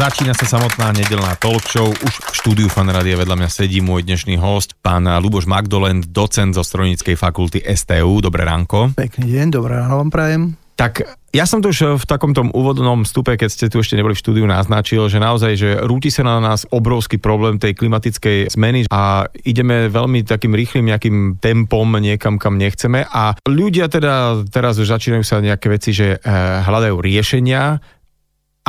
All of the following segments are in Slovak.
Začína sa samotná nedelná talk show. Už v štúdiu Fanradia vedľa mňa sedí môj dnešný host, pán Luboš Magdolent, docent zo strojníckej fakulty STU. Dobré ránko. Pekný deň, dobré ráno vám prajem. Tak ja som tu už v takomto úvodnom vstupe, keď ste tu ešte neboli v štúdiu, naznačil, že naozaj, že rúti sa na nás obrovský problém tej klimatickej zmeny a ideme veľmi takým rýchlým nejakým tempom niekam, kam nechceme a ľudia teda teraz už začínajú sa nejaké veci, že eh, hľadajú riešenia,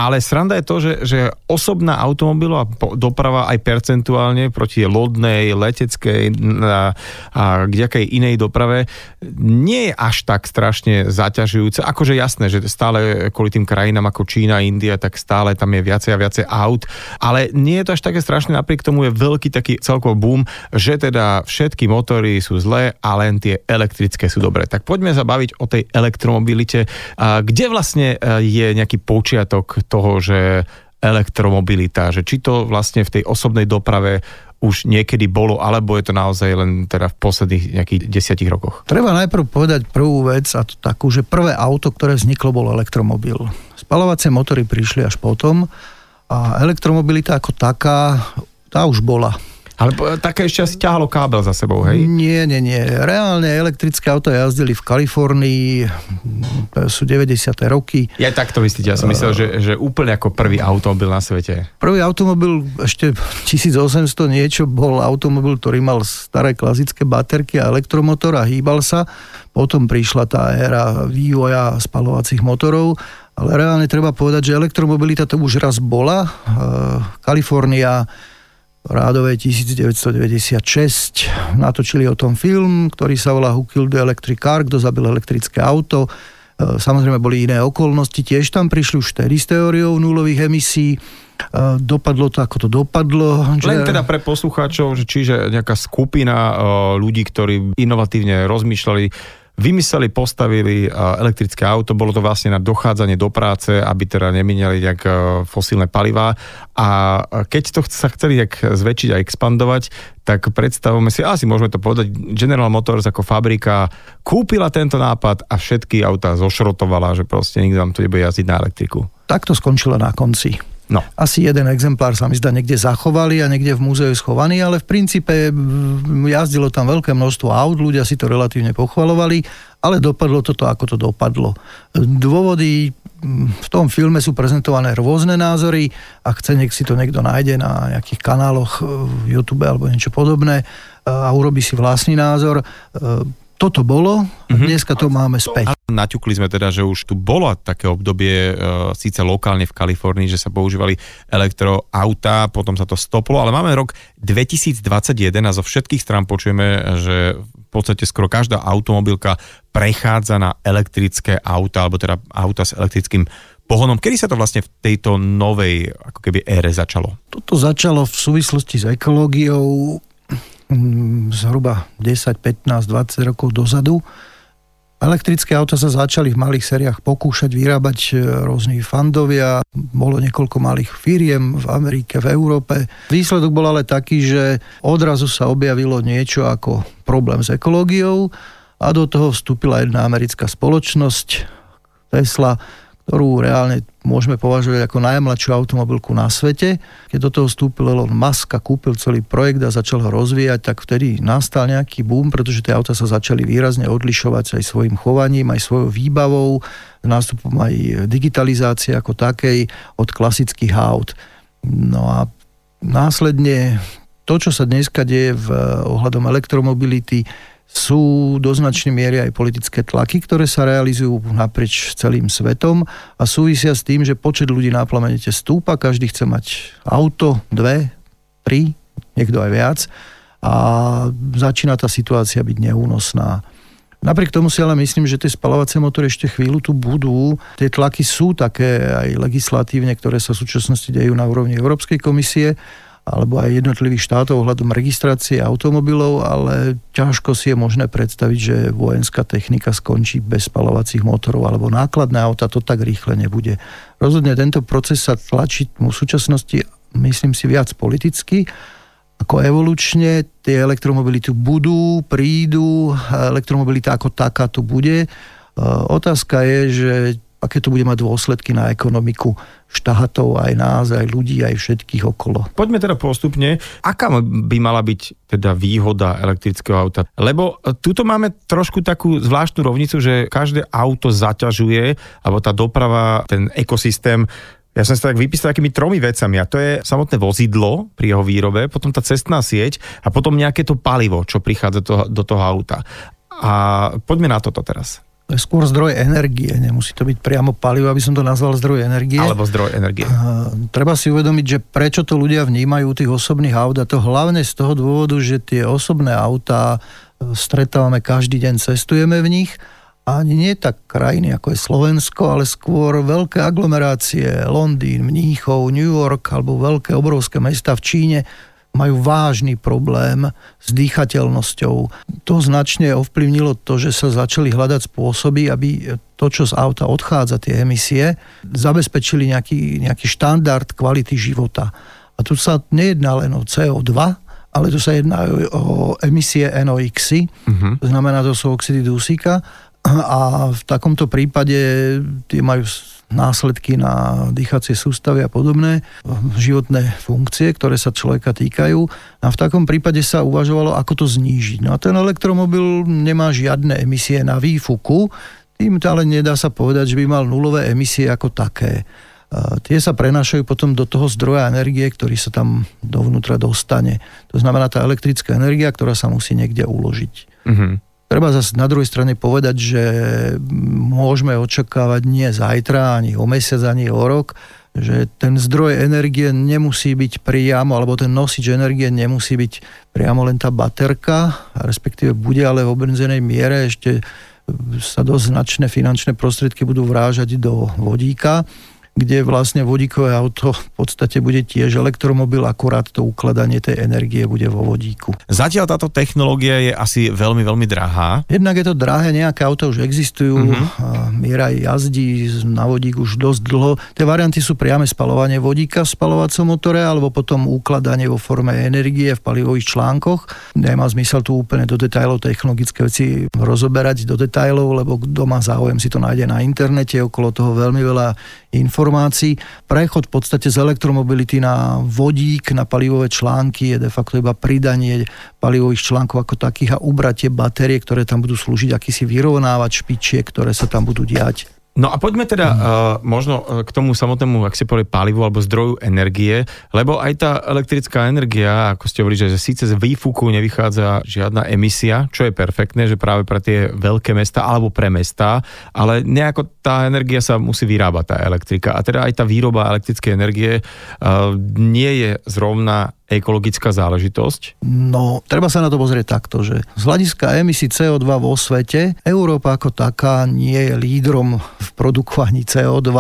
ale sranda je to, že, že osobná automobilová doprava aj percentuálne proti lodnej, leteckej a, a kdejakej inej doprave nie je až tak strašne zaťažujúce. Akože jasné, že stále kvôli tým krajinám ako Čína, India, tak stále tam je viacej a viacej aut, ale nie je to až také strašné, napriek tomu je veľký taký celkový boom, že teda všetky motory sú zlé a len tie elektrické sú dobré. Tak poďme sa baviť o tej elektromobilite. Kde vlastne e, je nejaký počiatok toho, že elektromobilita, že či to vlastne v tej osobnej doprave už niekedy bolo, alebo je to naozaj len teda v posledných nejakých desiatich rokoch? Treba najprv povedať prvú vec, a to takú, že prvé auto, ktoré vzniklo, bol elektromobil. Spalovacie motory prišli až potom a elektromobilita ako taká, tá už bola. Ale také ešte asi ťahalo kábel za sebou, hej? Nie, nie, nie. Reálne elektrické auto jazdili v Kalifornii, to sú 90. roky. Ja takto myslíte, ja som myslel, že, že úplne ako prvý automobil na svete. Prvý automobil ešte 1800 niečo bol automobil, ktorý mal staré klasické baterky a elektromotor a hýbal sa. Potom prišla tá éra vývoja spalovacích motorov, ale reálne treba povedať, že elektromobilita to už raz bola. Kalifornia Rádové 1996 natočili o tom film, ktorý sa volá Who Killed the Electric Car, kto zabil elektrické auto. E, samozrejme boli iné okolnosti, tiež tam prišli už tedy s teóriou nulových emisí. E, dopadlo to, ako to dopadlo. Že... Len teda pre poslucháčov, že čiže nejaká skupina e, ľudí, ktorí inovatívne rozmýšľali, vymysleli, postavili elektrické auto, bolo to vlastne na dochádzanie do práce, aby teda nemínali nejak fosílne palivá a keď to sa chceli nejak zväčšiť a expandovať, tak predstavujeme si, asi môžeme to povedať, General Motors ako fabrika kúpila tento nápad a všetky autá zošrotovala, že proste nikto vám tu nebude jazdiť na elektriku. Tak to skončilo na konci. No. Asi jeden exemplár sa mi zdá niekde zachovali a niekde v múzeu schovaný, ale v princípe jazdilo tam veľké množstvo aut, ľudia si to relatívne pochvalovali, ale dopadlo toto, ako to dopadlo. Dôvody v tom filme sú prezentované rôzne názory a chce, nech si to niekto nájde na nejakých kanáloch v YouTube alebo niečo podobné a urobí si vlastný názor toto bolo, mm-hmm. dneska to máme späť. Naťukli sme teda, že už tu bolo také obdobie, e, síce lokálne v Kalifornii, že sa používali elektroautá, potom sa to stoplo, ale máme rok 2021 a zo všetkých strán počujeme, že v podstate skoro každá automobilka prechádza na elektrické auta, alebo teda auta s elektrickým pohonom. Kedy sa to vlastne v tejto novej ako keby ére začalo? Toto začalo v súvislosti s ekológiou zhruba 10, 15, 20 rokov dozadu. Elektrické auta sa začali v malých sériách pokúšať vyrábať e, rôzni fandovia. Bolo niekoľko malých firiem v Amerike, v Európe. Výsledok bol ale taký, že odrazu sa objavilo niečo ako problém s ekológiou a do toho vstúpila jedna americká spoločnosť Tesla, ktorú reálne môžeme považovať ako najmladšiu automobilku na svete. Keď do toho vstúpil Elon Musk a kúpil celý projekt a začal ho rozvíjať, tak vtedy nastal nejaký boom, pretože tie auta sa začali výrazne odlišovať aj svojim chovaním, aj svojou výbavou, nástupom aj digitalizácie ako takej od klasických aut. No a následne to, čo sa dneska deje v ohľadom elektromobility, sú do značnej miery aj politické tlaky, ktoré sa realizujú naprieč celým svetom a súvisia s tým, že počet ľudí na planete stúpa, každý chce mať auto, dve, tri, niekto aj viac a začína tá situácia byť neúnosná. Napriek tomu si ale myslím, že tie spalovacie motory ešte chvíľu tu budú. Tie tlaky sú také aj legislatívne, ktoré sa v súčasnosti dejú na úrovni Európskej komisie alebo aj jednotlivých štátov ohľadom registrácie automobilov, ale ťažko si je možné predstaviť, že vojenská technika skončí bez spalovacích motorov alebo nákladné auta, to tak rýchle nebude. Rozhodne tento proces sa tlačí v súčasnosti, myslím si, viac politicky, ako evolučne tie elektromobily tu budú, prídu, elektromobilita ako taká tu bude. Otázka je, že aké to bude mať dôsledky na ekonomiku štátov, aj nás, aj ľudí, aj všetkých okolo. Poďme teda postupne. Aká by mala byť teda výhoda elektrického auta? Lebo tuto máme trošku takú zvláštnu rovnicu, že každé auto zaťažuje, alebo tá doprava, ten ekosystém ja som sa tak vypísal takými tromi vecami a to je samotné vozidlo pri jeho výrobe, potom tá cestná sieť a potom nejaké to palivo, čo prichádza do toho auta. A poďme na toto teraz. To je skôr zdroj energie, nemusí to byť priamo palivo, aby som to nazval zdroj energie. Alebo zdroj energie. A, treba si uvedomiť, že prečo to ľudia vnímajú tých osobných aut a to hlavne z toho dôvodu, že tie osobné autá e, stretávame každý deň, cestujeme v nich a ani nie tak krajiny ako je Slovensko, ale skôr veľké aglomerácie, Londýn, Mníchov, New York alebo veľké obrovské mesta v Číne majú vážny problém s dýchateľnosťou. To značne ovplyvnilo to, že sa začali hľadať spôsoby, aby to, čo z auta odchádza, tie emisie, zabezpečili nejaký, nejaký štandard kvality života. A tu sa nejedná len o CO2, ale tu sa jedná o emisie NOx, uh-huh. to znamená, to sú oxidy dusíka a v takomto prípade tie majú následky na dýchacie sústavy a podobné životné funkcie, ktoré sa človeka týkajú. A v takom prípade sa uvažovalo, ako to znížiť. No a ten elektromobil nemá žiadne emisie na výfuku, tým ale nedá sa povedať, že by mal nulové emisie ako také. Tie sa prenášajú potom do toho zdroja energie, ktorý sa tam dovnútra dostane. To znamená tá elektrická energia, ktorá sa musí niekde uložiť. Mm-hmm. Treba zase na druhej strane povedať, že môžeme očakávať nie zajtra, ani o mesiac, ani o rok, že ten zdroj energie nemusí byť priamo, alebo ten nosič energie nemusí byť priamo len tá baterka, respektíve bude ale v obmedzenej miere ešte sa dosť značné finančné prostriedky budú vrážať do vodíka kde vlastne vodíkové auto v podstate bude tiež elektromobil, akurát to ukladanie tej energie bude vo vodíku. Zatiaľ táto technológia je asi veľmi, veľmi drahá. Jednak je to drahé, nejaké auta už existujú, uh-huh. Miera jazdí na vodík už dosť dlho. Tie varianty sú priame spalovanie vodíka v spalovacom motore alebo potom ukladanie vo forme energie v palivových článkoch. Nemá zmysel tu úplne do detajlov technologické veci rozoberať do detajlov, lebo kto má záujem si to nájde na internete, okolo toho veľmi veľa informácií. Prechod v podstate z elektromobility na vodík, na palivové články je de facto iba pridanie palivových článkov ako takých a ubratie batérie, ktoré tam budú slúžiť akýsi vyrovnávač špičiek, ktoré sa tam budú diať. No a poďme teda uh, možno e, k tomu samotnému, ak si povie palivu alebo zdroju energie, lebo aj tá elektrická energia, ako ste hovorili, že síce z výfuku nevychádza žiadna emisia, čo je perfektné, že práve pre tie veľké mesta alebo pre mesta, ale nejako tá energia sa musí vyrábať, tá elektrika. A teda aj tá výroba elektrickej energie uh, nie je zrovna ekologická záležitosť? No, treba sa na to pozrieť takto, že z hľadiska emisí CO2 vo svete Európa ako taká nie je lídrom v produkovaní CO2.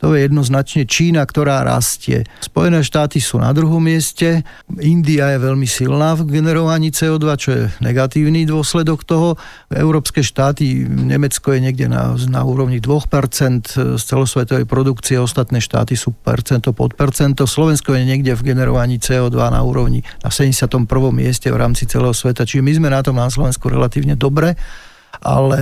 To je jednoznačne Čína, ktorá rastie. Spojené štáty sú na druhom mieste, India je veľmi silná v generovaní CO2, čo je negatívny dôsledok toho. Európske štáty, Nemecko je niekde na, na úrovni 2% z celosvetovej produkcie, ostatné štáty sú percento pod percento. Slovensko je niekde v generovaní CO2 na úrovni na 71. mieste v rámci celého sveta, čiže my sme na tom na Slovensku relatívne dobre, ale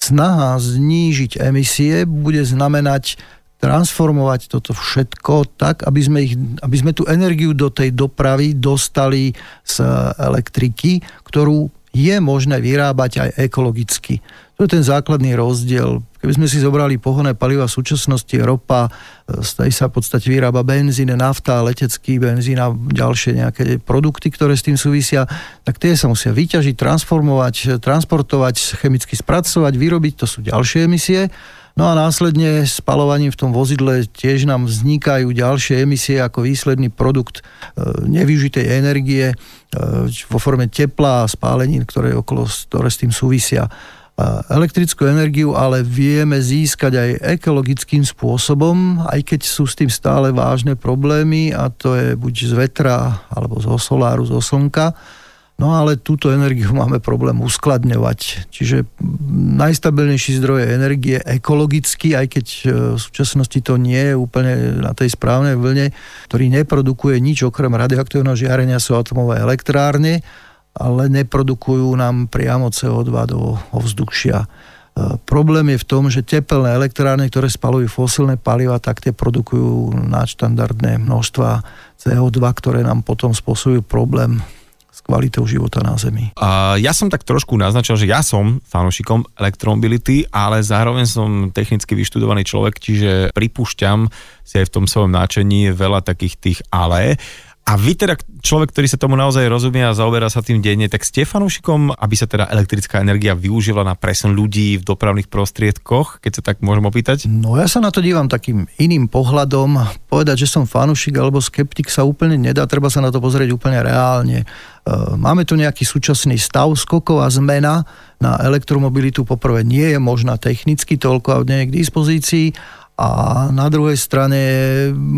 snaha znížiť emisie bude znamenať transformovať toto všetko tak, aby sme, ich, aby sme tú energiu do tej dopravy dostali z elektriky, ktorú je možné vyrábať aj ekologicky. To je ten základný rozdiel. Keby sme si zobrali pohonné paliva v súčasnosti, ropa, z tej sa v podstate vyrába benzín, nafta, letecký benzín a ďalšie nejaké produkty, ktoré s tým súvisia, tak tie sa musia vyťažiť, transformovať, transportovať, chemicky spracovať, vyrobiť, to sú ďalšie emisie. No a následne spalovaním v tom vozidle tiež nám vznikajú ďalšie emisie ako výsledný produkt e, nevyužitej energie e, vo forme tepla a spálenín, ktoré, okolo, ktoré s tým súvisia elektrickú energiu, ale vieme získať aj ekologickým spôsobom, aj keď sú s tým stále vážne problémy a to je buď z vetra, alebo zo soláru, zo slnka. No ale túto energiu máme problém uskladňovať. Čiže najstabilnejší zdroj energie ekologicky, aj keď e, v súčasnosti to nie je úplne na tej správnej vlne, ktorý neprodukuje nič okrem radioaktívneho žiarenia sú atomové elektrárne, ale neprodukujú nám priamo CO2 do ovzdušia. Problém je v tom, že tepelné elektrárne, ktoré spalujú fosilné paliva, tak tie produkujú nadštandardné množstva CO2, ktoré nám potom spôsobujú problém s kvalitou života na Zemi. A ja som tak trošku naznačil, že ja som fanúšikom elektromobility, ale zároveň som technicky vyštudovaný človek, čiže pripúšťam si aj v tom svojom náčení veľa takých tých ale. A vy teda, človek, ktorý sa tomu naozaj rozumie a zaoberá sa tým denne, tak ste fanúšikom, aby sa teda elektrická energia využila na presun ľudí v dopravných prostriedkoch, keď sa tak môžem opýtať? No ja sa na to dívam takým iným pohľadom. Povedať, že som fanúšik alebo skeptik sa úplne nedá, treba sa na to pozrieť úplne reálne. E, máme tu nejaký súčasný stav, skoková zmena na elektromobilitu poprvé nie je možná technicky, toľko nie je k dispozícii a na druhej strane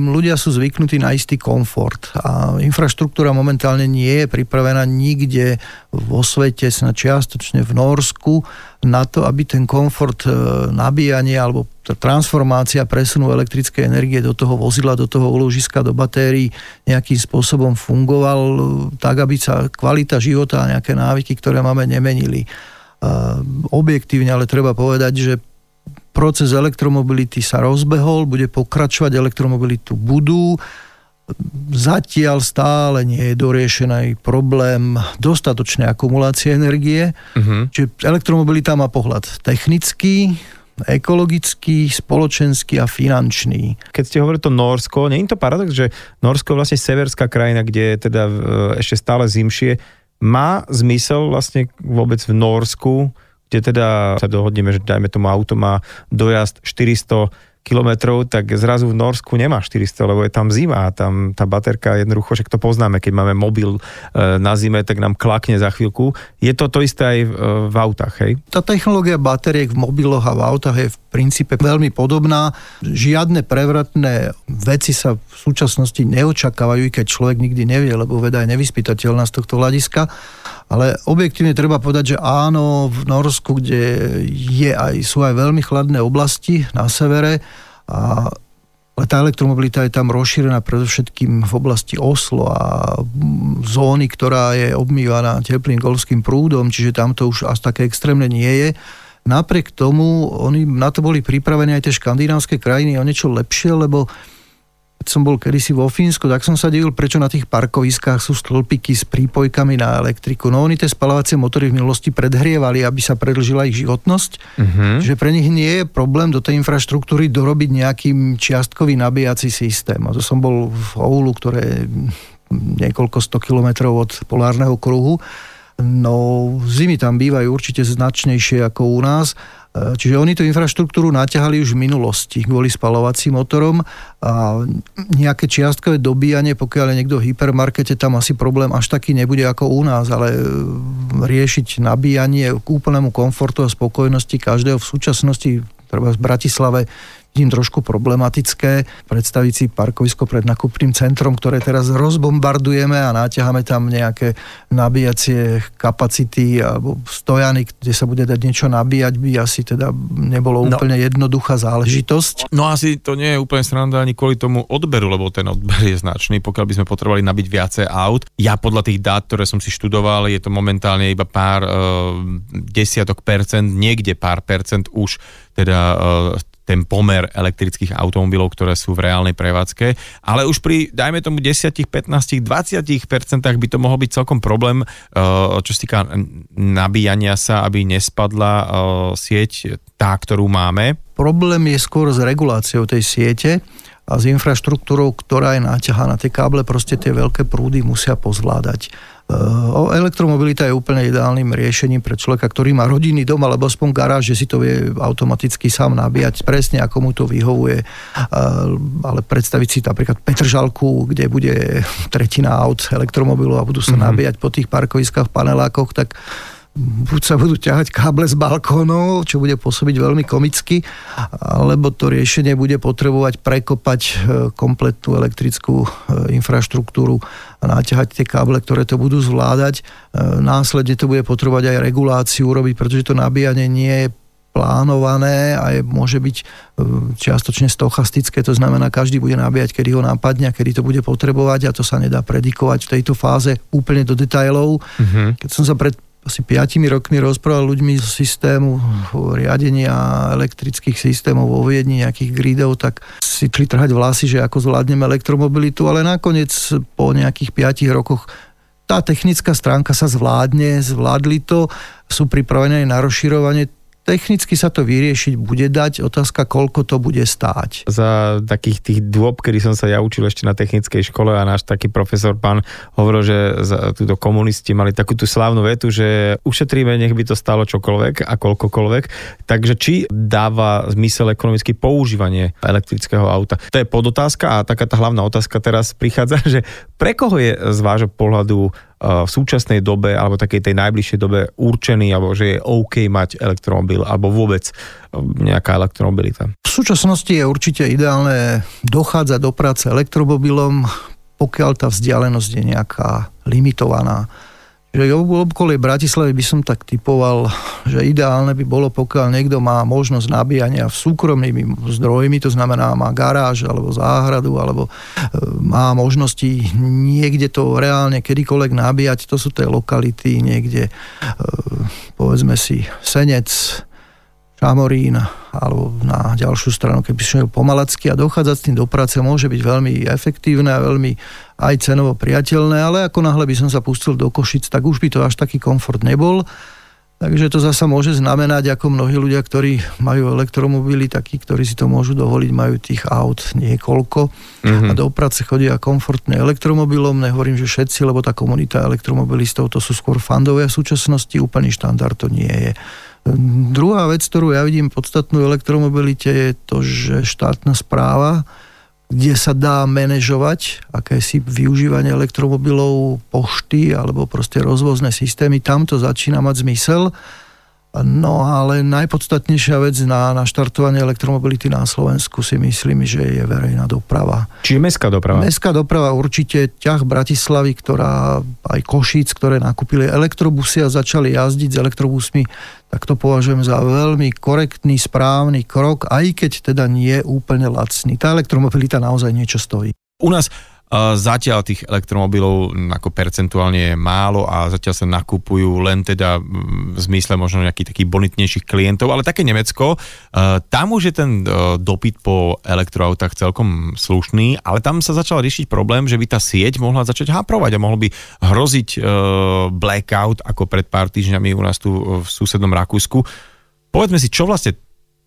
ľudia sú zvyknutí na istý komfort a infraštruktúra momentálne nie je pripravená nikde vo svete, snad čiastočne v Norsku, na to, aby ten komfort e, nabíjania alebo transformácia presunu elektrickej energie do toho vozidla, do toho úložiska, do batérií nejakým spôsobom fungoval tak, aby sa kvalita života a nejaké návyky, ktoré máme, nemenili. E, objektívne ale treba povedať, že proces elektromobility sa rozbehol, bude pokračovať, elektromobilitu budú. Zatiaľ stále nie je doriešený problém dostatočnej akumulácie energie. Uh-huh. Čiže elektromobilita má pohľad technický, ekologický, spoločenský a finančný. Keď ste hovorili to Norsko, nie je to paradox, že Norsko je vlastne severská krajina, kde je teda ešte stále zimšie. Má zmysel vlastne vôbec v Norsku kde teda sa dohodneme, že dajme tomu auto má dojazd 400 kilometrov, tak zrazu v Norsku nemá 400, lebo je tam zima a tam tá baterka jednoducho, však to poznáme, keď máme mobil e, na zime, tak nám klakne za chvíľku. Je to to isté aj v, e, v autách, hej? Tá technológia batériek v mobiloch a v autách je v princípe veľmi podobná. Žiadne prevratné veci sa v súčasnosti neočakávajú, keď človek nikdy nevie, lebo veda je nevyspytateľná z tohto hľadiska. Ale objektívne treba povedať, že áno, v Norsku, kde je aj, sú aj veľmi chladné oblasti na severe, a ale tá elektromobilita je tam rozšírená predovšetkým v oblasti Oslo a zóny, ktorá je obmývaná teplým golfským prúdom, čiže tam to už až také extrémne nie je. Napriek tomu, oni na to boli pripravení aj tie škandinávské krajiny o niečo lepšie, lebo keď som bol kedysi vo Fínsku, tak som sa divil, prečo na tých parkoviskách sú stĺpiky s prípojkami na elektriku. No oni tie spalovacie motory v minulosti predhrievali, aby sa predlžila ich životnosť. Uh-huh. Že pre nich nie je problém do tej infraštruktúry dorobiť nejaký čiastkový nabíjací systém. A to som bol v Oulu, ktoré je niekoľko sto kilometrov od polárneho kruhu. No zimy tam bývajú určite značnejšie ako u nás čiže oni tú infraštruktúru naťahali už v minulosti kvôli spalovacím motorom a nejaké čiastkové dobíjanie, pokiaľ je niekto v hypermarkete, tam asi problém až taký nebude ako u nás, ale e, riešiť nabíjanie k úplnému komfortu a spokojnosti každého v súčasnosti treba v Bratislave vidím trošku problematické predstaviť si parkovisko pred nakupným centrom, ktoré teraz rozbombardujeme a náťahame tam nejaké nabíjacie kapacity alebo stojany, kde sa bude dať niečo nabíjať, by asi teda nebolo no. úplne jednoduchá záležitosť. No asi to nie je úplne sranda ani kvôli tomu odberu, lebo ten odber je značný, pokiaľ by sme potrebovali nabiť viacej aut. Ja podľa tých dát, ktoré som si študoval, je to momentálne iba pár uh, desiatok percent, niekde pár percent už teda uh, ten pomer elektrických automobilov, ktoré sú v reálnej prevádzke, ale už pri, dajme tomu 10, 15, 20% by to mohol byť celkom problém, eh, čo sa týka nabíjania sa, aby nespadla eh, sieť tá, ktorú máme. Problém je skôr s reguláciou tej siete a s infraštruktúrou, ktorá je náťahaná. Tie káble proste tie veľké prúdy musia pozvládať. Elektromobilita je úplne ideálnym riešením pre človeka, ktorý má rodinný dom alebo aspoň garáž, že si to vie automaticky sám nabíjať presne ako mu to vyhovuje. Ale predstaviť si napríklad Petržalku, kde bude tretina aut elektromobilov a budú sa mm-hmm. nabíjať po tých parkoviskách, panelákoch, tak buď sa budú ťahať káble z balkónov, čo bude pôsobiť veľmi komicky, alebo to riešenie bude potrebovať prekopať e, kompletnú elektrickú e, infraštruktúru a naťahať tie káble, ktoré to budú zvládať. E, následne to bude potrebovať aj reguláciu urobiť, pretože to nabíjanie nie je plánované a je, môže byť čiastočne stochastické, to znamená, každý bude nabíjať, kedy ho napadne a kedy to bude potrebovať a to sa nedá predikovať v tejto fáze úplne do detajlov. Mm-hmm. Keď som sa pred asi 5 rokmi rozprával ľuďmi z systému riadenia elektrických systémov vo Viedni, nejakých gridov, tak si šli trhať vlasy, že ako zvládneme elektromobilitu, ale nakoniec po nejakých 5 rokoch tá technická stránka sa zvládne, zvládli to, sú pripravené na rozširovanie Technicky sa to vyriešiť bude dať, otázka, koľko to bude stáť. Za takých tých dôb, kedy som sa ja učil ešte na technickej škole a náš taký profesor pán hovoril, že za túto komunisti mali takú tú slávnu vetu, že ušetríme, nech by to stalo čokoľvek a koľkokoľvek. Takže či dáva zmysel ekonomicky používanie elektrického auta? To je podotázka a taká tá hlavná otázka teraz prichádza, že pre koho je z vášho pohľadu v súčasnej dobe alebo takej tej najbližšej dobe určený, alebo že je OK mať elektromobil, alebo vôbec nejaká elektromobilita? V súčasnosti je určite ideálne dochádzať do práce elektromobilom, pokiaľ tá vzdialenosť je nejaká limitovaná že okolie Bratislavy by som tak typoval, že ideálne by bolo, pokiaľ niekto má možnosť nabíjania v súkromnými zdrojmi, to znamená má garáž alebo záhradu, alebo e, má možnosti niekde to reálne kedykoľvek nabíjať, to sú tie lokality niekde, e, povedzme si, Senec, Šamorín alebo na ďalšiu stranu, keby šiel pomalacky a dochádzať s tým do práce môže byť veľmi efektívne a veľmi aj cenovo priateľné, ale ako náhle by som sa pustil do Košic, tak už by to až taký komfort nebol. Takže to zasa môže znamenať, ako mnohí ľudia, ktorí majú elektromobily, takí, ktorí si to môžu dovoliť, majú tých aut niekoľko mm-hmm. a do práce chodia komfortne elektromobilom. Nehovorím, že všetci, lebo tá komunita elektromobilistov to sú skôr fandové v súčasnosti, úplný štandard to nie je. Druhá vec, ktorú ja vidím podstatnú elektromobilite je to, že štátna správa, kde sa dá manažovať akési využívanie elektromobilov, pošty alebo proste rozvozné systémy, tam to začína mať zmysel No ale najpodstatnejšia vec na, na štartovanie elektromobility na Slovensku si myslím, že je verejná doprava. Čiže mestská doprava? Mestská doprava určite ťah Bratislavy, ktorá aj Košíc, ktoré nakúpili elektrobusy a začali jazdiť s elektrobusmi, tak to považujem za veľmi korektný, správny krok, aj keď teda nie je úplne lacný. Tá elektromobilita naozaj niečo stojí. U nás Zatiaľ tých elektromobilov ako percentuálne je málo a zatiaľ sa nakupujú len teda v zmysle možno nejakých takých bonitnejších klientov, ale také Nemecko, tam už je ten dopyt po elektroautách celkom slušný, ale tam sa začal riešiť problém, že by tá sieť mohla začať haprovať a mohol by hroziť blackout ako pred pár týždňami u nás tu v susednom Rakúsku. Povedzme si, čo vlastne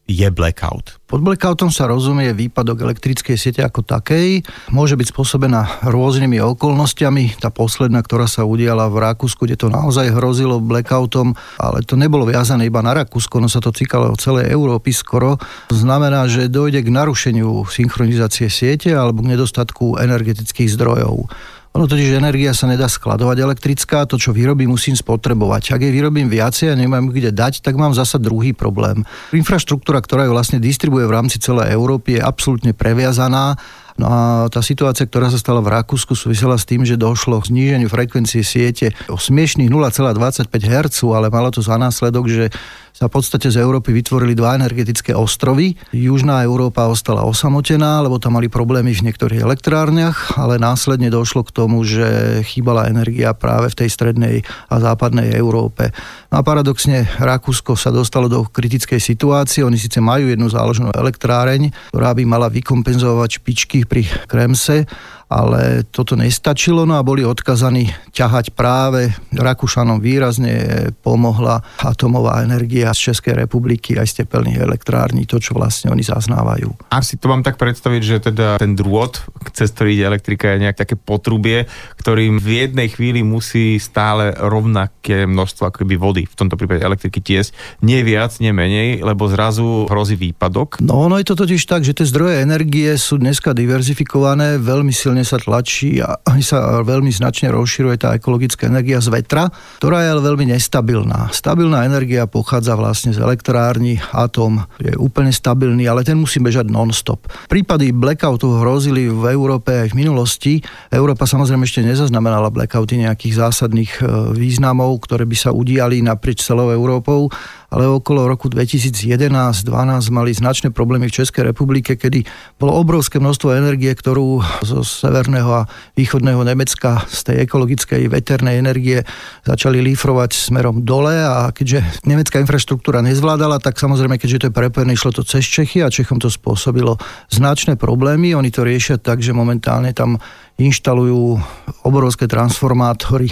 je blackout? Pod blackoutom sa rozumie výpadok elektrickej siete ako takej. Môže byť spôsobená rôznymi okolnostiami. Tá posledná, ktorá sa udiala v Rakúsku, kde to naozaj hrozilo blackoutom, ale to nebolo viazané iba na Rakúsko, no sa to týkalo celej Európy skoro. Znamená, že dojde k narušeniu synchronizácie siete alebo k nedostatku energetických zdrojov. Ono totiž energia sa nedá skladovať elektrická, to čo vyrobím musím spotrebovať. Ak jej vyrobím viacej a nemám kde dať, tak mám zasa druhý problém. Infraštruktúra, ktorá ju vlastne distribuje v rámci celej Európy je absolútne previazaná No a tá situácia, ktorá sa stala v Rakúsku, súvisela s tým, že došlo k zníženiu frekvencie siete o smiešných 0,25 Hz, ale malo to za následok, že sa v podstate z Európy vytvorili dva energetické ostrovy. Južná Európa ostala osamotená, lebo tam mali problémy v niektorých elektrárniach, ale následne došlo k tomu, že chýbala energia práve v tej strednej a západnej Európe. No a paradoxne Rakúsko sa dostalo do kritickej situácie. Oni síce majú jednu záložnú elektráreň, ktorá by mala vykompenzovať špičky pri Kremse, ale toto nestačilo, no a boli odkazaní ťahať práve Rakúšanom výrazne pomohla atomová energia z Českej republiky aj z tepelných elektrární, to, čo vlastne oni zaznávajú. Asi to mám tak predstaviť, že teda ten drôt, cez ktorý ide elektrika, je nejak také potrubie, ktorým v jednej chvíli musí stále rovnaké množstvo ako keby vody, v tomto prípade elektriky tiesť, nie viac, nie menej, lebo zrazu hrozí výpadok. No, no je to totiž tak, že tie zdroje energie sú dneska diverzifikované, veľmi silne silne sa tlačí a aj sa veľmi značne rozširuje tá ekologická energia z vetra, ktorá je ale veľmi nestabilná. Stabilná energia pochádza vlastne z elektrární, atom je úplne stabilný, ale ten musí bežať non-stop. Prípady blackoutov hrozili v Európe aj v minulosti. Európa samozrejme ešte nezaznamenala blackouty nejakých zásadných e, významov, ktoré by sa udiali naprieč celou Európou ale okolo roku 2011-2012 mali značné problémy v Českej republike, kedy bolo obrovské množstvo energie, ktorú zo severného a východného Nemecka z tej ekologickej veternej energie začali lífrovať smerom dole a keďže nemecká infraštruktúra nezvládala, tak samozrejme, keďže to je prepojené, išlo to cez Čechy a Čechom to spôsobilo značné problémy. Oni to riešia tak, že momentálne tam inštalujú obrovské transformátory.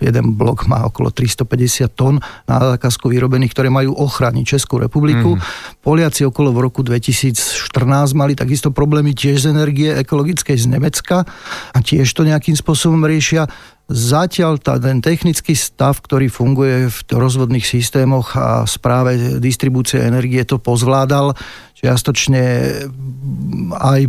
Jeden blok má okolo 350 tón na zákazku vyrobených, ktoré majú ochrániť Českú republiku. Mm. Poliaci okolo v roku 2014 mali takisto problémy tiež z energie ekologickej z Nemecka a tiež to nejakým spôsobom riešia. Zatiaľ tá, ten technický stav, ktorý funguje v rozvodných systémoch a správe distribúcie energie to pozvládal čiastočne aj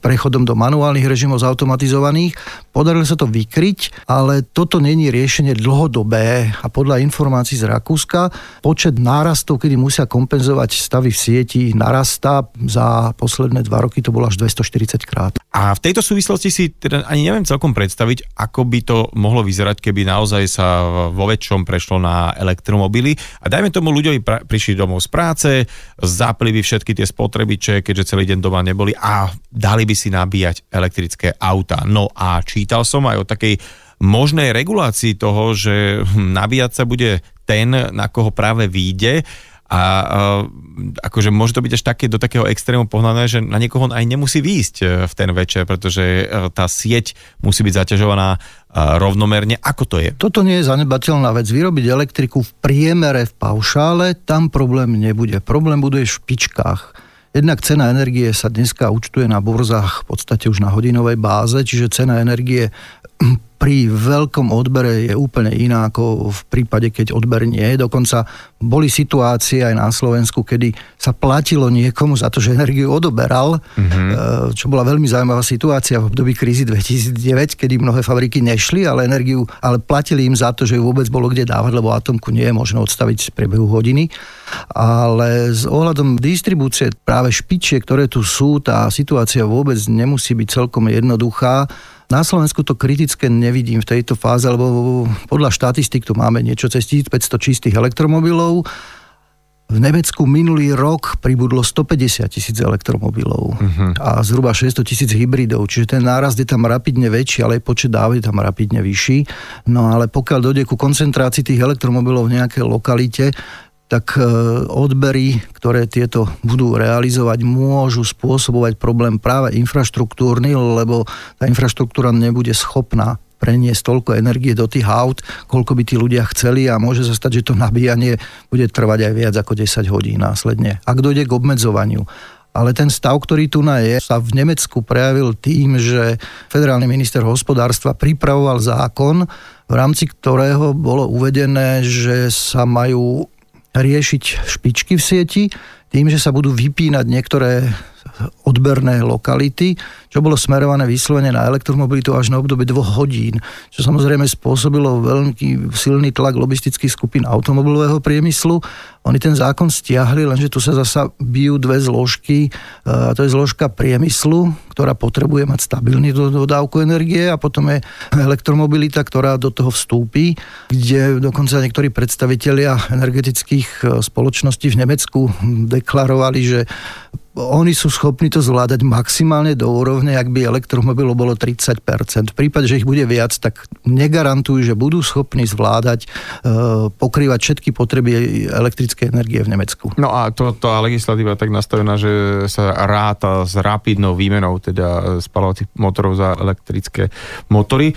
prechodom do manuálnych režimov zautomatizovaných. Podarilo sa to vykryť, ale toto není riešenie dlhodobé a podľa informácií z Rakúska počet nárastov, kedy musia kompenzovať stavy v sieti, narastá. Za posledné dva roky to bolo až 240 krát. A v tejto súvislosti si teda ani neviem celkom predstaviť, ako by to mohlo vyzerať, keby naozaj sa vo väčšom prešlo na elektromobily. A dajme tomu ľuďovi pra- prišli domov z práce, zapli by všetky tie spotrebiče, keďže celý deň doma neboli a dali by si nabíjať elektrické auta. No a čítal som aj o takej možnej regulácii toho, že nabíjať sa bude ten, na koho práve vyjde a uh, akože môže to byť až také, do takého extrému pohnané, že na niekoho aj nemusí výjsť e, v ten večer, pretože uh, tá sieť musí byť zaťažovaná rovnomerne. Ako to je? Toto nie je zanedbateľná vec. Vyrobiť elektriku v priemere v paušále, tam problém nebude. Problém bude v špičkách. Jednak cena energie sa dneska účtuje na burzách v podstate už na hodinovej báze, čiže cena energie pri veľkom odbere je úplne iná ako v prípade, keď odber nie. Dokonca boli situácie aj na Slovensku, kedy sa platilo niekomu za to, že energiu odoberal, mm-hmm. čo bola veľmi zaujímavá situácia v období krízy 2009, kedy mnohé fabriky nešli, ale energiu, ale platili im za to, že ju vôbec bolo kde dávať, lebo atomku nie je možné odstaviť v priebehu hodiny. Ale s ohľadom distribúcie práve špičie, ktoré tu sú, tá situácia vôbec nemusí byť celkom jednoduchá na Slovensku to kritické nevidím v tejto fáze, lebo podľa štatistik tu máme niečo cez 1500 čistých elektromobilov. V Nemecku minulý rok pribudlo 150 tisíc elektromobilov uh-huh. a zhruba 600 tisíc hybridov, čiže ten nárast je tam rapidne väčší, ale aj počet dáv je tam rapidne vyšší. No ale pokiaľ dojde ku koncentrácii tých elektromobilov v nejakej lokalite, tak e, odbery, ktoré tieto budú realizovať, môžu spôsobovať problém práve infraštruktúrny, lebo tá infraštruktúra nebude schopná preniesť toľko energie do tých aut, koľko by tí ľudia chceli a môže sa stať, že to nabíjanie bude trvať aj viac ako 10 hodín následne. Ak dojde k obmedzovaniu. Ale ten stav, ktorý tu na je, sa v Nemecku prejavil tým, že federálny minister hospodárstva pripravoval zákon, v rámci ktorého bolo uvedené, že sa majú riešiť špičky v sieti tým, že sa budú vypínať niektoré odberné lokality, čo bolo smerované vyslovene na elektromobilitu až na obdobie dvoch hodín, čo samozrejme spôsobilo veľmi silný tlak lobistických skupín automobilového priemyslu. Oni ten zákon stiahli, lenže tu sa zasa bijú dve zložky. A to je zložka priemyslu, ktorá potrebuje mať stabilný dodávku energie a potom je elektromobilita, ktorá do toho vstúpi, kde dokonca niektorí predstavitelia energetických e, spoločností v Nemecku deklarovali, že oni sú schopní to zvládať maximálne do úrovne, ak by elektromobilov bolo 30%. V prípade, že ich bude viac, tak negarantujú, že budú schopní zvládať, e, pokrývať všetky potreby elektrickej energie v Nemecku. No a to, tá legislatíva tak nastavená, že sa ráta s rapidnou výmenou teda spalovacích motorov za elektrické motory.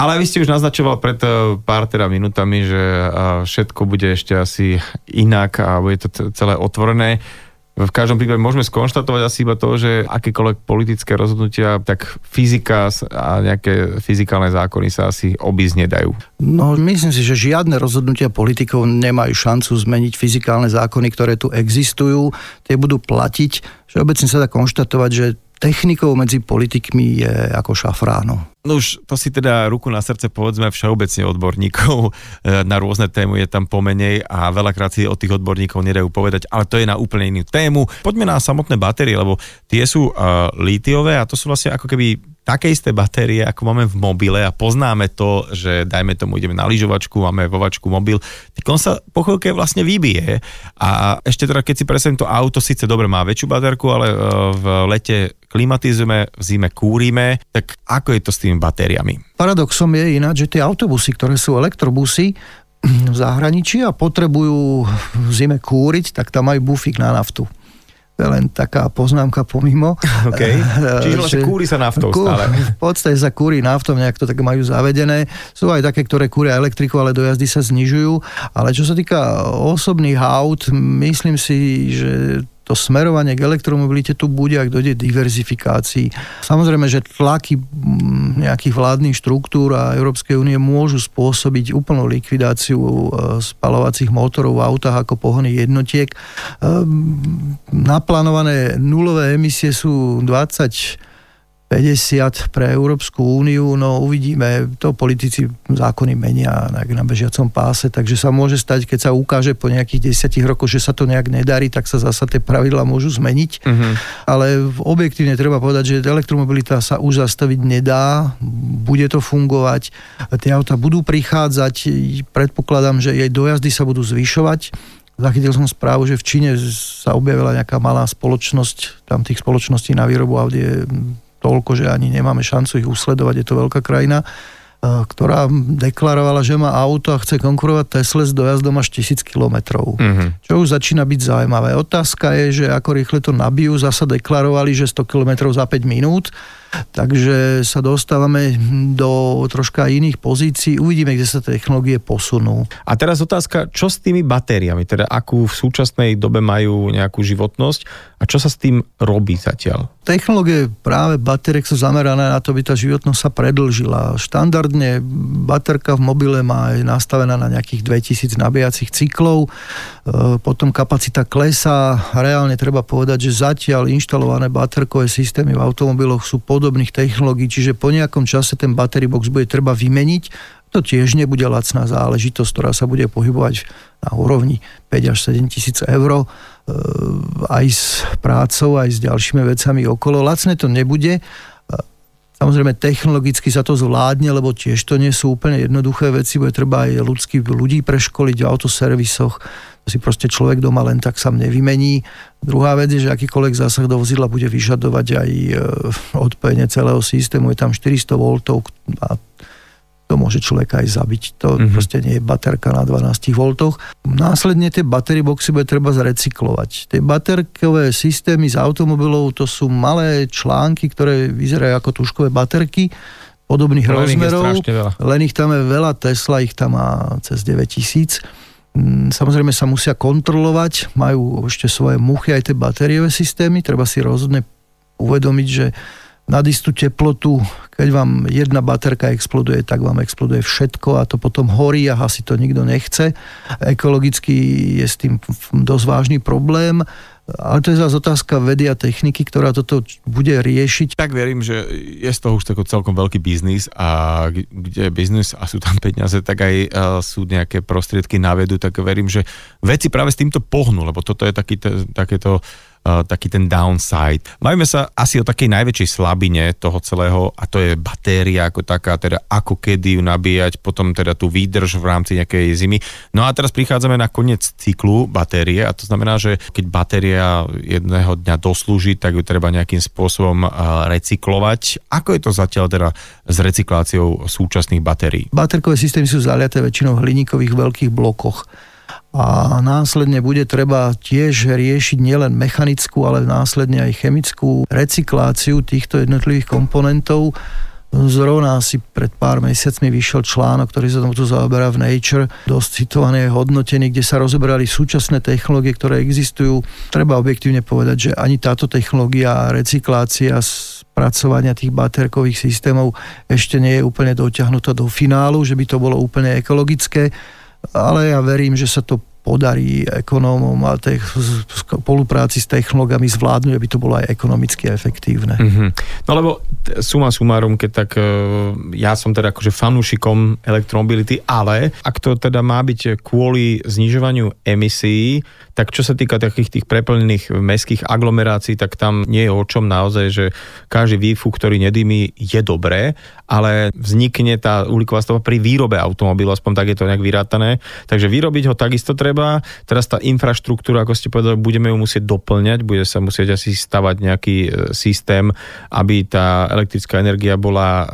Ale vy ste už naznačoval pred e, pár teda minútami, že e, všetko bude ešte asi inak a bude to celé otvorené. V každom prípade môžeme skonštatovať asi iba to, že akékoľvek politické rozhodnutia, tak fyzika a nejaké fyzikálne zákony sa asi obísť nedajú. No myslím si, že žiadne rozhodnutia politikov nemajú šancu zmeniť fyzikálne zákony, ktoré tu existujú. Tie budú platiť. Všeobecne sa dá konštatovať, že technikou medzi politikmi je ako šafráno. No už to si teda ruku na srdce povedzme všeobecne odborníkov. E, na rôzne tému je tam pomenej a veľakrát si od tých odborníkov nedajú povedať, ale to je na úplne inú tému. Poďme na samotné batérie, lebo tie sú uh, lítiové a to sú vlastne ako keby také isté batérie, ako máme v mobile a poznáme to, že dajme tomu, ideme na lyžovačku, máme vovačku mobil, tak on sa po chvíľke vlastne vybije. A ešte teda, keď si presne to auto síce dobre má väčšiu baterku, ale e, v lete klimatizujeme, v zime kúrime, tak ako je to s tými batériami? Paradoxom je ináč, že tie autobusy, ktoré sú elektrobusy, v zahraničí a potrebujú v zime kúriť, tak tam majú bufík na naftu. Len taká poznámka pomimo. Okay. Čiže vlastne kúri sa naftou kú, stále. V podstate sa kúri naftou, nejak to tak majú zavedené. Sú aj také, ktoré kúria elektriku, ale do jazdy sa znižujú. Ale čo sa týka osobných aut, myslím si, že to smerovanie k elektromobilite tu bude, ak dojde diverzifikácii. Samozrejme, že tlaky nejakých vládnych štruktúr a Európskej únie môžu spôsobiť úplnú likvidáciu e, spalovacích motorov v autách ako pohonných jednotiek. E, naplánované nulové emisie sú 20 50 pre Európsku úniu, no uvidíme, to politici zákony menia na bežiacom páse, takže sa môže stať, keď sa ukáže po nejakých desiatich rokoch, že sa to nejak nedarí, tak sa zasa tie pravidla môžu zmeniť. Uh-huh. Ale objektívne treba povedať, že elektromobilita sa už zastaviť nedá, bude to fungovať, tie auta budú prichádzať, predpokladám, že jej dojazdy sa budú zvyšovať, Zachytil som správu, že v Číne sa objavila nejaká malá spoločnosť, tam tých spoločností na výrobu aut je toľko, že ani nemáme šancu ich usledovať, je to veľká krajina, eh, ktorá deklarovala, že má auto a chce konkurovať Tesla s dojazdom až 1000 kilometrov. Mm-hmm. Čo už začína byť zaujímavé. Otázka je, že ako rýchle to nabijú, zasa deklarovali, že 100 kilometrov za 5 minút Takže sa dostávame do troška iných pozícií. Uvidíme, kde sa technológie posunú. A teraz otázka, čo s tými batériami? Teda akú v súčasnej dobe majú nejakú životnosť a čo sa s tým robí zatiaľ? Technológie práve bateriek sú zamerané na to, aby tá životnosť sa predlžila. Štandardne baterka v mobile má je nastavená na nejakých 2000 nabíjacích cyklov, e, potom kapacita klesá. Reálne treba povedať, že zatiaľ inštalované baterkové systémy v automobiloch sú pod podobných technológií, čiže po nejakom čase ten battery box bude treba vymeniť. To tiež nebude lacná záležitosť, ktorá sa bude pohybovať na úrovni 5 až 7 tisíc eur e, aj s prácou, aj s ďalšími vecami okolo. Lacné to nebude, e, Samozrejme, technologicky sa to zvládne, lebo tiež to nie sú úplne jednoduché veci, bude treba aj ľudských ľudí preškoliť v autoservisoch, si proste človek doma len tak sám nevymení. Druhá vec je, že akýkoľvek zásah do vozidla bude vyžadovať aj e, odpojenie celého systému. Je tam 400 V a to môže človeka aj zabiť. To mm-hmm. proste nie je baterka na 12 V. Následne tie battery boxy bude treba zrecyklovať. Tie baterkové systémy z automobilov to sú malé články, ktoré vyzerajú ako tuškové baterky podobných len rozmerov. Len ich tam je veľa, Tesla ich tam má cez 9000 Mm, samozrejme sa musia kontrolovať, majú ešte svoje muchy aj tie batériové systémy, treba si rozhodne uvedomiť, že nad istú teplotu, keď vám jedna baterka exploduje, tak vám exploduje všetko a to potom horí a asi to nikto nechce. Ekologicky je s tým dosť vážny problém. Ale to je zase otázka vedy a techniky, ktorá toto bude riešiť. Tak verím, že je z toho už tako celkom veľký biznis a kde je biznis a sú tam peniaze, tak aj uh, sú nejaké prostriedky na vedu, tak verím, že veci práve s týmto pohnú, lebo toto je taký, takéto taký ten downside. Majme sa asi o takej najväčšej slabine toho celého a to je batéria ako taká, teda ako kedy ju nabíjať, potom teda tú výdrž v rámci nejakej zimy. No a teraz prichádzame na koniec cyklu batérie a to znamená, že keď batéria jedného dňa doslúži, tak ju treba nejakým spôsobom uh, recyklovať. Ako je to zatiaľ teda s recykláciou súčasných batérií? Baterkové systémy sú zaliaté väčšinou v hliníkových veľkých blokoch a následne bude treba tiež riešiť nielen mechanickú, ale následne aj chemickú recykláciu týchto jednotlivých komponentov. Zrovna asi pred pár mesiacmi vyšiel článok, ktorý sa tu zaoberá v Nature, dosť citovaný hodnotený, kde sa rozoberali súčasné technológie, ktoré existujú. Treba objektívne povedať, že ani táto technológia recyklácia spracovania tých baterkových systémov ešte nie je úplne dotiahnutá do finálu, že by to bolo úplne ekologické ale ja verím, že sa to podarí ekonómom a tej spolupráci s technológami zvládnuť, aby to bolo aj ekonomicky efektívne. Mm-hmm. No lebo suma sumárum, keď tak e, ja som teda akože fanúšikom elektromobility, ale ak to teda má byť kvôli znižovaniu emisí, tak čo sa týka takých tých preplnených mestských aglomerácií, tak tam nie je o čom naozaj, že každý výfuk, ktorý nedými, je dobré, ale vznikne tá uhlíková stopa pri výrobe automobilu, aspoň tak je to nejak vyrátané. Takže vyrobiť ho takisto treba. Teraz tá infraštruktúra, ako ste povedali, budeme ju musieť doplňať, bude sa musieť asi stavať nejaký e, systém, aby tá elektrická energia bola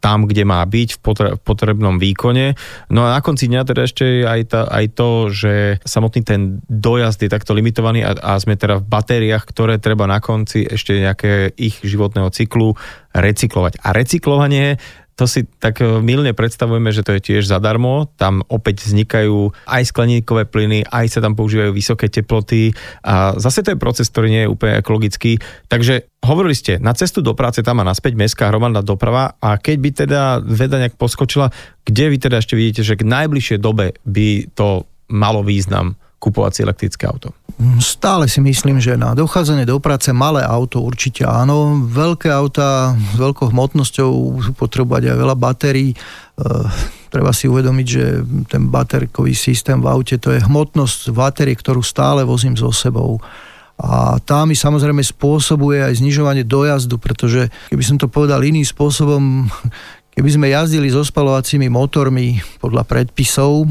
tam, kde má byť v, v potrebnom výkone. No a na konci dňa teda ešte aj, ta, aj to, že samotný ten dojazd je takto limitovaný a, a sme teda v batériách, ktoré treba na konci ešte nejaké ich životného cyklu recyklovať. A recyklovanie to si tak e, milne predstavujeme, že to je tiež zadarmo. Tam opäť vznikajú aj skleníkové plyny, aj sa tam používajú vysoké teploty a zase to je proces, ktorý nie je úplne ekologický. Takže hovorili ste, na cestu do práce tam má naspäť mestská hromadná doprava a keď by teda veda nejak poskočila, kde vy teda ešte vidíte, že k najbližšej dobe by to malo význam kupovať si elektrické auto? Stále si myslím, že na dochádzanie do práce malé auto určite áno. Veľké auta s veľkou hmotnosťou potrebovať aj veľa batérií. E, treba si uvedomiť, že ten baterkový systém v aute to je hmotnosť batérie, ktorú stále vozím so sebou. A tá mi samozrejme spôsobuje aj znižovanie dojazdu, pretože keby som to povedal iným spôsobom, keby sme jazdili so spalovacími motormi podľa predpisov,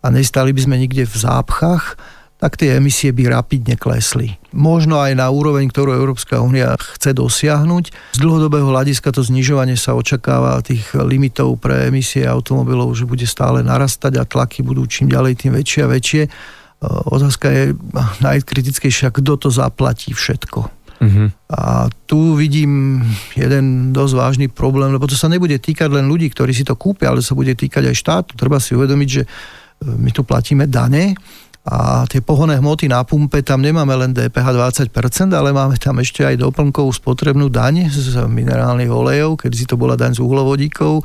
a nestali by sme nikde v zápchách, tak tie emisie by rapidne klesli. Možno aj na úroveň, ktorú Európska únia chce dosiahnuť. Z dlhodobého hľadiska to znižovanie sa očakáva tých limitov pre emisie automobilov, že bude stále narastať a tlaky budú čím ďalej tým väčšie a väčšie. E, otázka je najkritickejšia, kto to zaplatí všetko. Uh-huh. A tu vidím jeden dosť vážny problém, lebo to sa nebude týkať len ľudí, ktorí si to kúpia, ale sa bude týkať aj štátu. Treba si uvedomiť, že my tu platíme dane a tie pohonné hmoty na pumpe, tam nemáme len DPH 20%, ale máme tam ešte aj doplnkovú spotrebnú daň z minerálnych olejov, keď si to bola daň z uhlovodíkov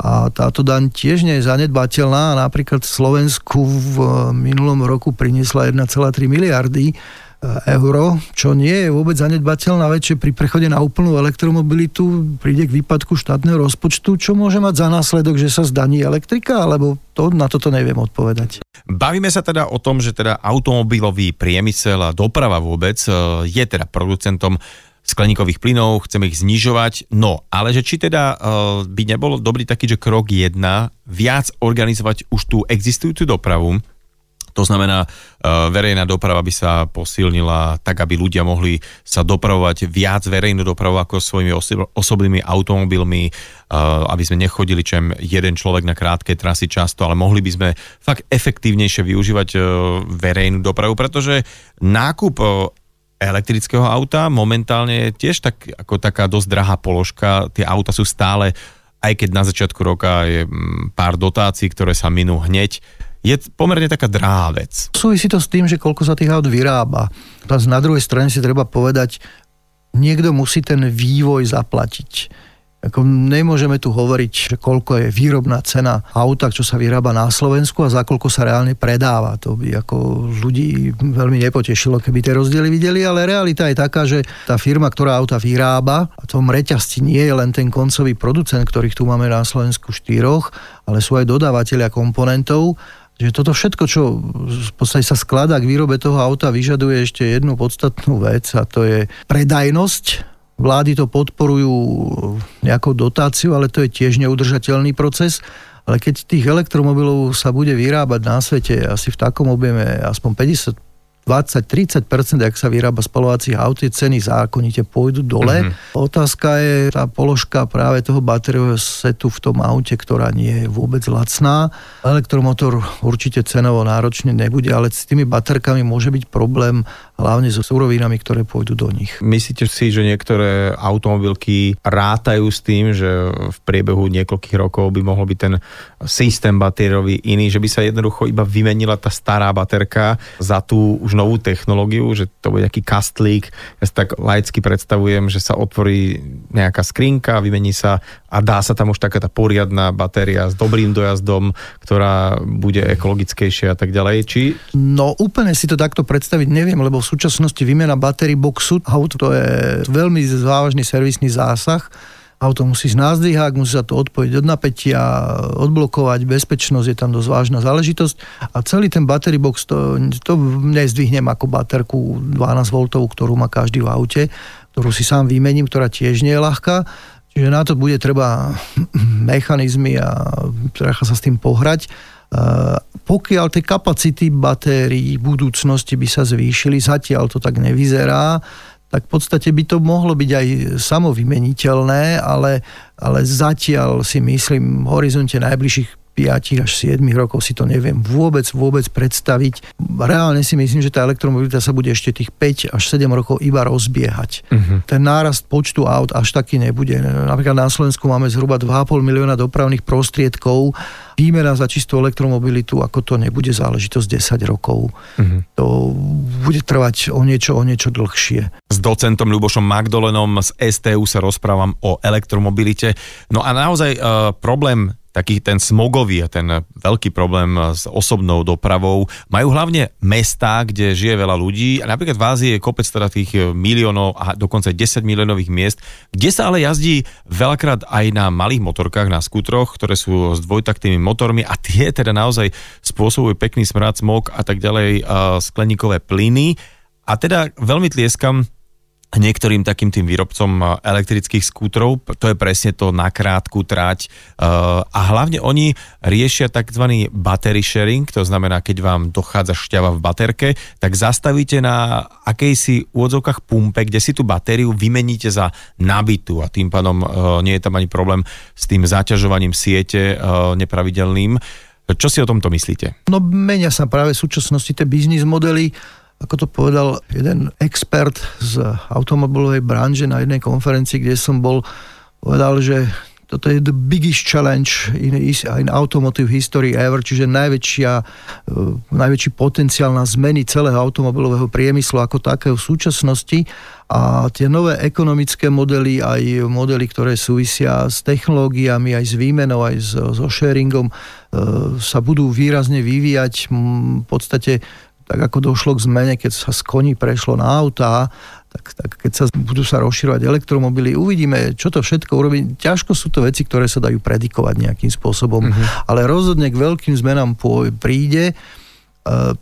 a táto daň tiež nie je zanedbateľná. Napríklad v Slovensku v minulom roku priniesla 1,3 miliardy euro, čo nie je vôbec zanedbateľná vec, že pri prechode na úplnú elektromobilitu príde k výpadku štátneho rozpočtu, čo môže mať za následok, že sa zdaní elektrika, alebo to, na toto neviem odpovedať. Bavíme sa teda o tom, že teda automobilový priemysel a doprava vôbec e, je teda producentom skleníkových plynov, chceme ich znižovať, no ale že či teda uh, by nebolo dobrý taký, že krok jedna, viac organizovať už tú existujúcu dopravu, to znamená, e, verejná doprava by sa posilnila tak, aby ľudia mohli sa dopravovať viac verejnú dopravu ako svojimi osobnými automobilmi, e, aby sme nechodili čem jeden človek na krátke trasy často, ale mohli by sme fakt efektívnejšie využívať e, verejnú dopravu, pretože nákup elektrického auta momentálne je tiež tak, ako taká dosť drahá položka. Tie auta sú stále, aj keď na začiatku roka je mm, pár dotácií, ktoré sa minú hneď, je pomerne taká drahá vec. Súvisí to s tým, že koľko sa tých aut vyrába. Na druhej strane si treba povedať, niekto musí ten vývoj zaplatiť. Ako nemôžeme tu hovoriť, že koľko je výrobná cena auta, čo sa vyrába na Slovensku a za koľko sa reálne predáva. To by ako ľudí veľmi nepotešilo, keby tie rozdiely videli, ale realita je taká, že tá firma, ktorá auta vyrába, a tom reťazci nie je len ten koncový producent, ktorých tu máme na Slovensku štyroch, ale sú aj dodávateľia komponentov že toto všetko, čo v podstate sa skladá k výrobe toho auta, vyžaduje ešte jednu podstatnú vec a to je predajnosť. Vlády to podporujú nejakou dotáciu, ale to je tiež neudržateľný proces. Ale keď tých elektromobilov sa bude vyrábať na svete asi v takom objeme aspoň 50 20-30%, ak sa vyrába spalovacích aut, tie ceny zákonite pôjdu dole. Mm-hmm. Otázka je tá položka práve toho batériového setu v tom aute, ktorá nie je vôbec lacná. Elektromotor určite cenovo náročne nebude, ale s tými baterkami môže byť problém hlavne so surovinami, ktoré pôjdu do nich. Myslíte si, že niektoré automobilky rátajú s tým, že v priebehu niekoľkých rokov by mohol byť ten systém batériový iný, že by sa jednoducho iba vymenila tá stará baterka za tú už novú technológiu, že to bude nejaký kastlík. Ja si tak laicky predstavujem, že sa otvorí nejaká skrinka, vymení sa a dá sa tam už taká tá poriadna batéria s dobrým dojazdom, ktorá bude ekologickejšia a tak ďalej. Či... No úplne si to takto predstaviť neviem, lebo v súčasnosti výmena batérií boxu auto to je veľmi závažný servisný zásah auto musí názdvihák, musí sa to odpojiť od napätia, odblokovať, bezpečnosť je tam dosť vážna záležitosť a celý ten battery box to, to nezdvihnem ako baterku 12 V, ktorú má každý v aute, ktorú si sám vymením, ktorá tiež nie je ľahká. Čiže na to bude treba mechanizmy a treba sa s tým pohrať. Pokiaľ tie kapacity batérií v budúcnosti by sa zvýšili, zatiaľ to tak nevyzerá, tak v podstate by to mohlo byť aj samovymeniteľné, ale, ale zatiaľ si myslím v horizonte najbližších 5 až 7 rokov si to neviem vôbec, vôbec predstaviť. Reálne si myslím, že tá elektromobilita sa bude ešte tých 5 až 7 rokov iba rozbiehať. Uh-huh. Ten nárast počtu aut až taký nebude. Napríklad na Slovensku máme zhruba 2,5 milióna dopravných prostriedkov. Výmena za čistú elektromobilitu, ako to nebude záležitosť 10 rokov. Uh-huh. To bude trvať o niečo, o niečo dlhšie. S docentom Ľubošom Magdolenom z STU sa rozprávam o elektromobilite. No a naozaj uh, problém taký ten smogový a ten veľký problém s osobnou dopravou majú hlavne mestá, kde žije veľa ľudí a napríklad v Ázii je kopec teda tých miliónov a dokonca 10 miliónových miest, kde sa ale jazdí veľakrát aj na malých motorkách, na skútroch, ktoré sú s dvojtaktými motormi a tie teda naozaj spôsobujú pekný smrad, smog a tak ďalej, skleníkové plyny. A teda veľmi tlieskam niektorým takým tým výrobcom eh, elektrických skútrov, to je presne to na krátku trať eh, a hlavne oni riešia tzv. battery sharing, to znamená, keď vám dochádza šťava v baterke, tak zastavíte na akejsi úvodzovkách pumpe, kde si tú batériu vymeníte za nabitú a tým pádom eh, nie je tam ani problém s tým zaťažovaním siete nepravidelným. Čo si o tomto myslíte? No menia sa práve v súčasnosti tie biznis modely ako to povedal jeden expert z automobilovej branže na jednej konferencii, kde som bol, povedal, že toto je the biggest challenge in, in automotive history ever, čiže najväčšia, uh, najväčší potenciál na zmeny celého automobilového priemyslu ako takého v súčasnosti a tie nové ekonomické modely, aj modely, ktoré súvisia s technológiami, aj s výmenou, aj so, so sharingom, uh, sa budú výrazne vyvíjať. V podstate tak ako došlo k zmene, keď sa z koní prešlo na autá, tak, tak keď sa budú sa rozširovať elektromobily, uvidíme, čo to všetko urobí. Ťažko sú to veci, ktoré sa dajú predikovať nejakým spôsobom, mm-hmm. ale rozhodne k veľkým zmenám príde. Uh,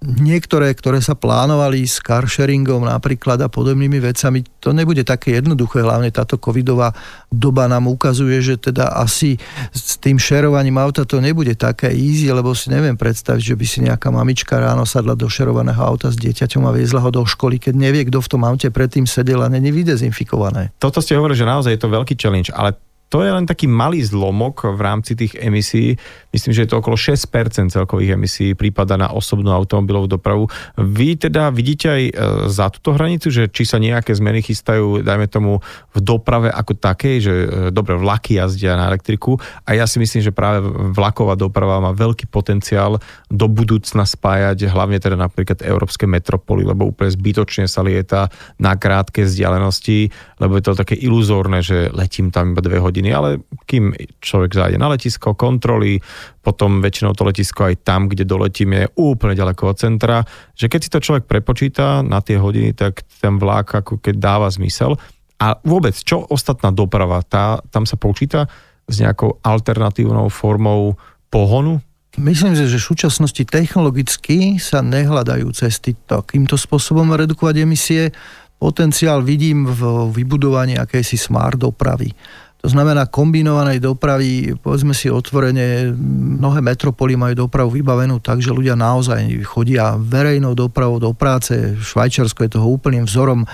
niektoré, ktoré sa plánovali s carsharingom napríklad a podobnými vecami, to nebude také jednoduché, hlavne táto covidová doba nám ukazuje, že teda asi s tým šerovaním auta to nebude také easy, lebo si neviem predstaviť, že by si nejaká mamička ráno sadla do šerovaného auta s dieťaťom a viezla ho do školy, keď nevie, kto v tom aute predtým sedel a není vydezinfikované. Toto ste hovorili, že naozaj je to veľký challenge, ale to je len taký malý zlomok v rámci tých emisí. Myslím, že je to okolo 6% celkových emisí prípada na osobnú automobilovú dopravu. Vy teda vidíte aj e, za túto hranicu, že či sa nejaké zmeny chystajú, dajme tomu, v doprave ako takej, že e, dobre, vlaky jazdia na elektriku a ja si myslím, že práve vlaková doprava má veľký potenciál do budúcna spájať hlavne teda napríklad európske metropoly, lebo úplne zbytočne sa lieta na krátke vzdialenosti, lebo je to také iluzórne, že letím tam iba dve hodiny hodiny, ale kým človek zájde na letisko, kontroly, potom väčšinou to letisko aj tam, kde doletím je úplne ďaleko od centra, že keď si to človek prepočíta na tie hodiny, tak ten vlák ako keď dáva zmysel. A vôbec, čo ostatná doprava, tá, tam sa počíta s nejakou alternatívnou formou pohonu? Myslím si, že v súčasnosti technologicky sa nehľadajú cesty takýmto spôsobom redukovať emisie. Potenciál vidím v vybudovaní akejsi smart dopravy. To znamená kombinovanej dopravy, povedzme si otvorene, mnohé metropoly majú dopravu vybavenú tak, že ľudia naozaj chodia verejnou dopravou do práce. Švajčiarsko je toho úplným vzorom.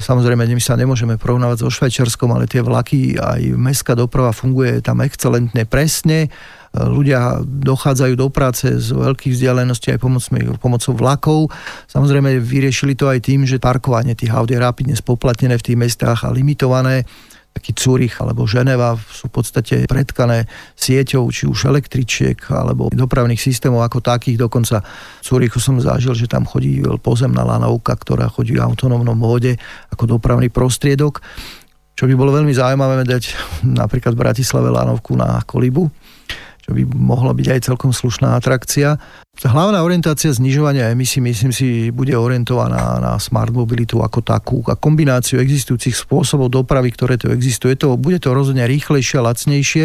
Samozrejme, my sa nemôžeme porovnávať so Švajčiarskom, ale tie vlaky, aj mestská doprava funguje tam excelentne presne. Ľudia dochádzajú do práce z veľkých vzdialeností aj pomocou, pomocou vlakov. Samozrejme, vyriešili to aj tým, že parkovanie tých aut je rapidne spoplatnené v tých mestách a limitované taký Zurich alebo Ženeva sú v podstate predkané sieťou či už električiek alebo dopravných systémov ako takých. Dokonca v Zurichu som zažil, že tam chodí pozemná lanovka, ktorá chodí v autonómnom móde ako dopravný prostriedok. Čo by bolo veľmi zaujímavé dať napríklad v Bratislave lanovku na Kolibu by mohla byť aj celkom slušná atrakcia. Hlavná orientácia znižovania emisí, myslím si, bude orientovaná na smart mobilitu ako takú a kombináciu existujúcich spôsobov dopravy, ktoré tu existuje. To, bude to rozhodne rýchlejšie a lacnejšie,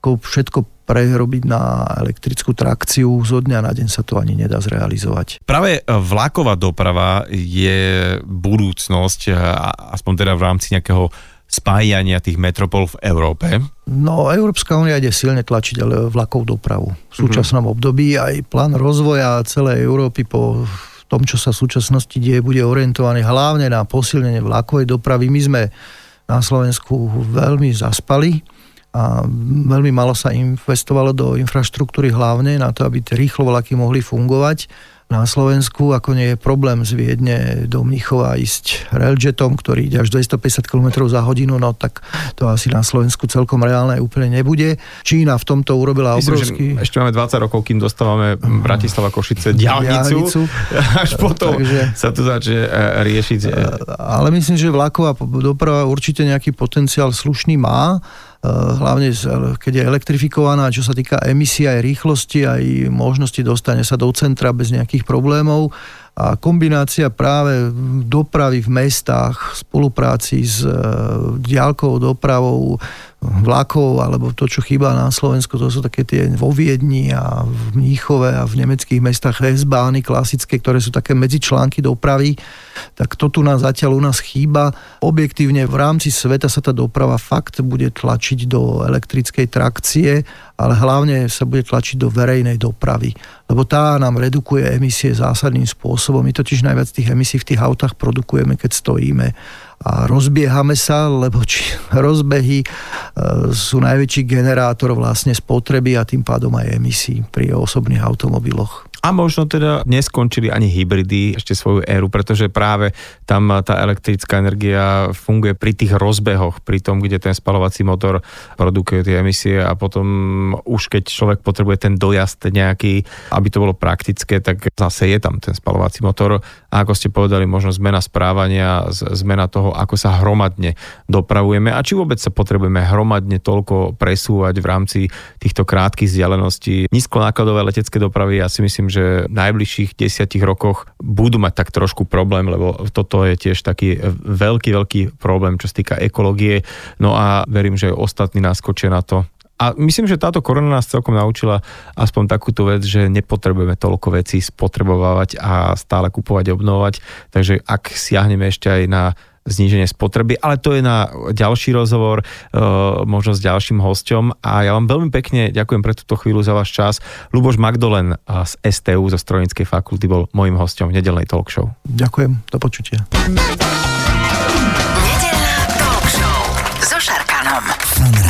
ako všetko prerobiť na elektrickú trakciu, zo dňa na deň sa to ani nedá zrealizovať. Práve vlaková doprava je budúcnosť, aspoň teda v rámci nejakého spájania tých metropol v Európe? No, Európska únia ide silne tlačiť ale vlakov dopravu. V súčasnom mm-hmm. období aj plán rozvoja celej Európy po tom, čo sa v súčasnosti deje, bude orientovaný hlavne na posilnenie vlakovej dopravy. My sme na Slovensku veľmi zaspali a veľmi malo sa investovalo do infraštruktúry hlavne na to, aby tie rýchlo vlaky mohli fungovať na Slovensku, ako nie je problém z Viedne do Mnichova ísť railjetom, ktorý ide až 250 km za hodinu, no tak to asi na Slovensku celkom reálne úplne nebude. Čína v tomto urobila Myslím, obrovský... ešte máme 20 rokov, kým dostávame Bratislava Košice diálnicu, až potom Takže, sa tu začne e, riešiť. E, ale myslím, že vlaková doprava určite nejaký potenciál slušný má Eh, hlavne keď je elektrifikovaná, čo sa týka emisie aj rýchlosti, aj možnosti dostania sa do centra bez nejakých problémov a kombinácia práve dopravy v mestách, spolupráci s e, diálkovou dopravou, vlakov, alebo to, čo chýba na Slovensku, to sú také tie vo Viedni a v Mníchove a v nemeckých mestách S-bány klasické, ktoré sú také medzičlánky dopravy, tak to tu nás zatiaľ u nás chýba. Objektívne v rámci sveta sa tá doprava fakt bude tlačiť do elektrickej trakcie ale hlavne sa bude tlačiť do verejnej dopravy, lebo tá nám redukuje emisie zásadným spôsobom. My totiž najviac tých emisí v tých autách produkujeme, keď stojíme a rozbiehame sa, lebo či rozbehy e, sú najväčší generátor vlastne spotreby a tým pádom aj emisí pri osobných automobiloch. A možno teda neskončili ani hybridy ešte svoju éru, pretože práve tam tá elektrická energia funguje pri tých rozbehoch, pri tom, kde ten spalovací motor produkuje tie emisie a potom už keď človek potrebuje ten dojazd nejaký, aby to bolo praktické, tak zase je tam ten spalovací motor. A ako ste povedali, možno zmena správania, zmena toho, ako sa hromadne dopravujeme a či vôbec sa potrebujeme hromadne toľko presúvať v rámci týchto krátkých vzdialeností. Nízkonákladové letecké dopravy, ja si myslím, že v najbližších desiatich rokoch budú mať tak trošku problém, lebo toto je tiež taký veľký, veľký problém, čo sa týka ekológie. No a verím, že ostatní naskočia na to. A myslím, že táto korona nás celkom naučila aspoň takúto vec, že nepotrebujeme toľko vecí spotrebovať a stále kupovať a obnovovať. Takže ak siahneme ešte aj na zníženie spotreby, ale to je na ďalší rozhovor, e, možno s ďalším hostom a ja vám veľmi pekne ďakujem pre túto chvíľu za váš čas. Luboš Magdolen e, z STU, zo Strojnickej fakulty, bol môjim hostom v nedelnej talk show. Ďakujem, do počutia. Nedelná talk show so Šarkanom.